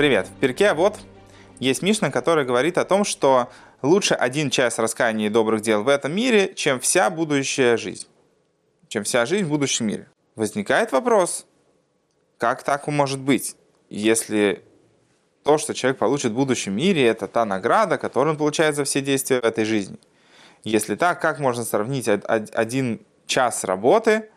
Привет. В перке вот есть Мишна, который говорит о том, что лучше один час раскаяния и добрых дел в этом мире, чем вся будущая жизнь. Чем вся жизнь в будущем мире. Возникает вопрос, как так может быть, если то, что человек получит в будущем мире, это та награда, которую он получает за все действия в этой жизни. Если так, как можно сравнить один час работы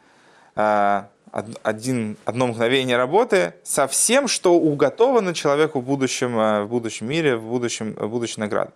э, один, одно мгновение работы со всем, что уготовано человеку в будущем, э, в будущем мире, в будущем, в будущей награде.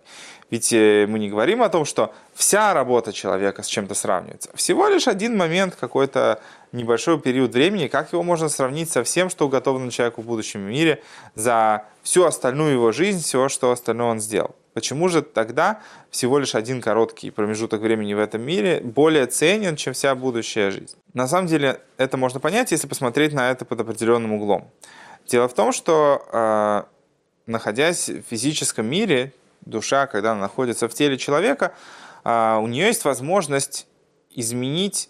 Ведь э, мы не говорим о том, что вся работа человека с чем-то сравнивается. Всего лишь один момент, какой-то небольшой период времени, как его можно сравнить со всем, что уготовано человеку в будущем мире за всю остальную его жизнь, все, что остальное он сделал. Почему же тогда всего лишь один короткий промежуток времени в этом мире более ценен, чем вся будущая жизнь? На самом деле это можно понять, если посмотреть на это под определенным углом. Дело в том, что э, находясь в физическом мире, душа, когда она находится в теле человека, э, у нее есть возможность изменить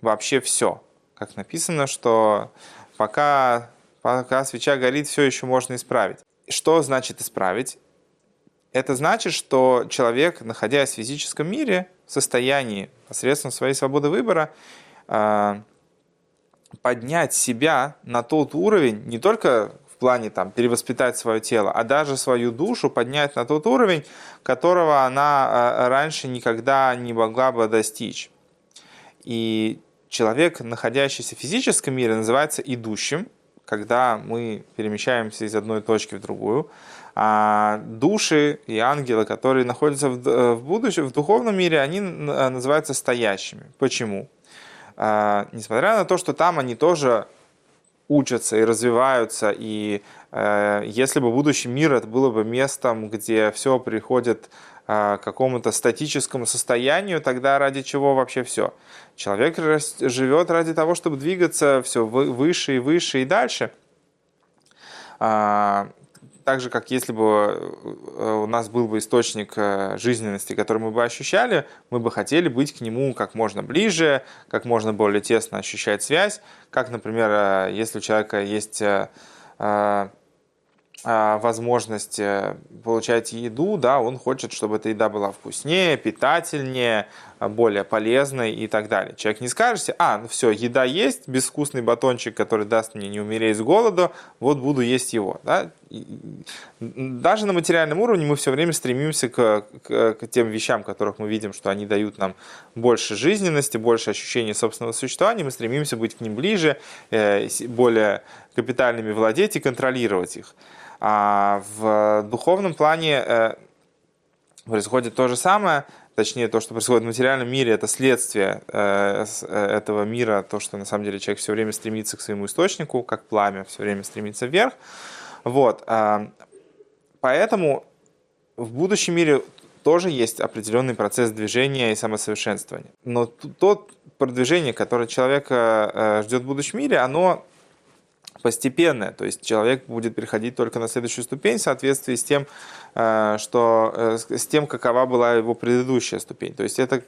вообще все. Как написано, что пока, пока свеча горит, все еще можно исправить. Что значит исправить? Это значит, что человек, находясь в физическом мире, в состоянии посредством своей свободы выбора, а, поднять себя на тот уровень, не только в плане там, перевоспитать свое тело, а даже свою душу поднять на тот уровень, которого она а, раньше никогда не могла бы достичь. И человек, находящийся в физическом мире, называется идущим, когда мы перемещаемся из одной точки в другую. А души и ангелы, которые находятся в, э, будущем, в духовном мире, они э, называются стоящими. Почему? А, несмотря на то, что там они тоже учатся и развиваются, и э, если бы будущий мир это было бы местом, где все приходит к какому-то статическому состоянию, тогда ради чего вообще все? Человек живет ради того, чтобы двигаться все выше и выше и дальше. Так же, как если бы э, у нас был бы источник э, жизненности, который мы бы ощущали, мы бы хотели быть к нему как можно ближе, как можно более тесно ощущать связь. Как, например, э, если у человека есть возможность получать еду, да, он хочет, чтобы эта еда была вкуснее, питательнее, более полезной и так далее. Человек не скажет, а, ну все, еда есть, безвкусный батончик, который даст мне не умереть с голоду, вот буду есть его. Да? Даже на материальном уровне мы все время стремимся к, к, к тем вещам, которых мы видим, что они дают нам больше жизненности, больше ощущения собственного существования, мы стремимся быть к ним ближе, э, более капитальными владеть и контролировать их. А в духовном плане э, происходит то же самое, точнее то, что происходит в материальном мире, это следствие э, этого мира, то, что на самом деле человек все время стремится к своему источнику, как пламя все время стремится вверх. Вот. А, поэтому в будущем мире тоже есть определенный процесс движения и самосовершенствования. Но то продвижение, которое человека ждет в будущем мире, оно постепенное, то есть человек будет переходить только на следующую ступень в соответствии с тем, э, что, э, с тем, какова была его предыдущая ступень. То есть это,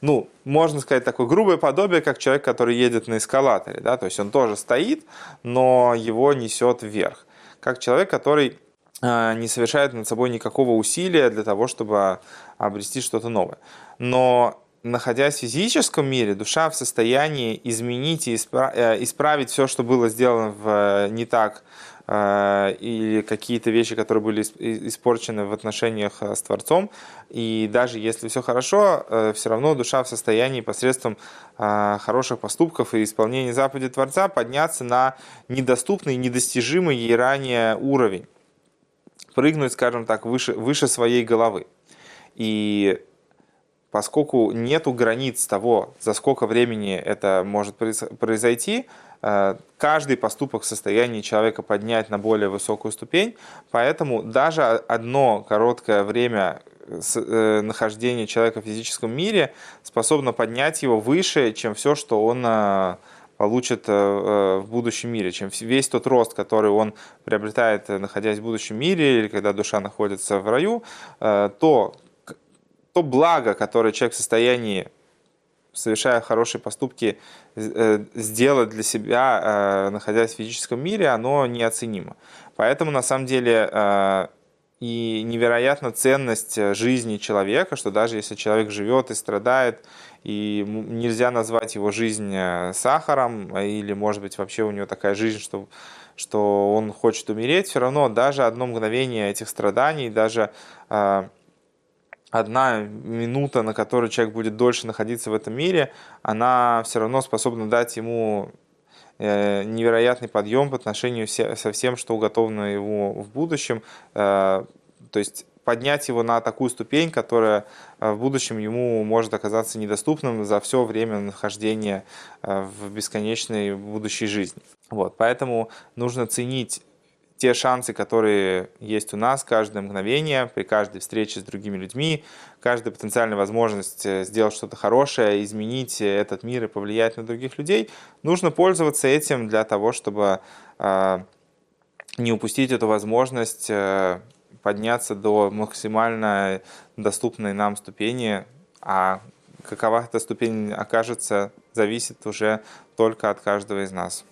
ну, можно сказать, такое грубое подобие, как человек, который едет на эскалаторе, да, то есть он тоже стоит, но его несет вверх. Как человек, который э, не совершает над собой никакого усилия для того, чтобы обрести что-то новое. Но находясь в физическом мире, душа в состоянии изменить и э, исправить все, что было сделано в, э, не так, или какие-то вещи, которые были испорчены в отношениях с Творцом. И даже если все хорошо, все равно душа в состоянии посредством хороших поступков и исполнения заповедей Творца подняться на недоступный, недостижимый ей ранее уровень. Прыгнуть, скажем так, выше, выше своей головы. И поскольку нету границ того, за сколько времени это может произойти, э, каждый поступок в состоянии человека поднять на более высокую ступень, поэтому даже одно короткое время э, нахождения человека в физическом мире способно поднять его выше, чем все, что он э, получит в будущем мире, чем весь тот рост, который он приобретает, находясь в будущем мире, или когда душа находится в раю, то то благо, которое человек в состоянии, совершая хорошие поступки, э, сделать для себя, э, находясь в физическом мире, оно неоценимо. Поэтому, на самом деле, э, и невероятна ценность жизни человека, что даже если человек живет и страдает, и нельзя назвать его жизнь сахаром, или, может быть, вообще у него такая жизнь, что, что он хочет умереть, все равно даже одно мгновение этих страданий, даже одна минута, на которой человек будет дольше находиться в этом мире, она все равно способна дать ему э, невероятный подъем по отношению со всем, что уготовано ему в будущем. Э, то есть поднять его на такую ступень, которая э, в будущем ему может оказаться недоступным за все время нахождения в бесконечной будущей жизни. Вот, поэтому нужно ценить те шансы, которые есть у нас каждое мгновение, при каждой встрече с другими людьми, каждая потенциальная возможность э, сделать что-то хорошее, изменить этот мир и повлиять на других людей, нужно пользоваться этим для того, чтобы э, не упустить эту возможность э, подняться до максимально доступной нам ступени, а какова эта ступень окажется, зависит уже только от каждого из нас.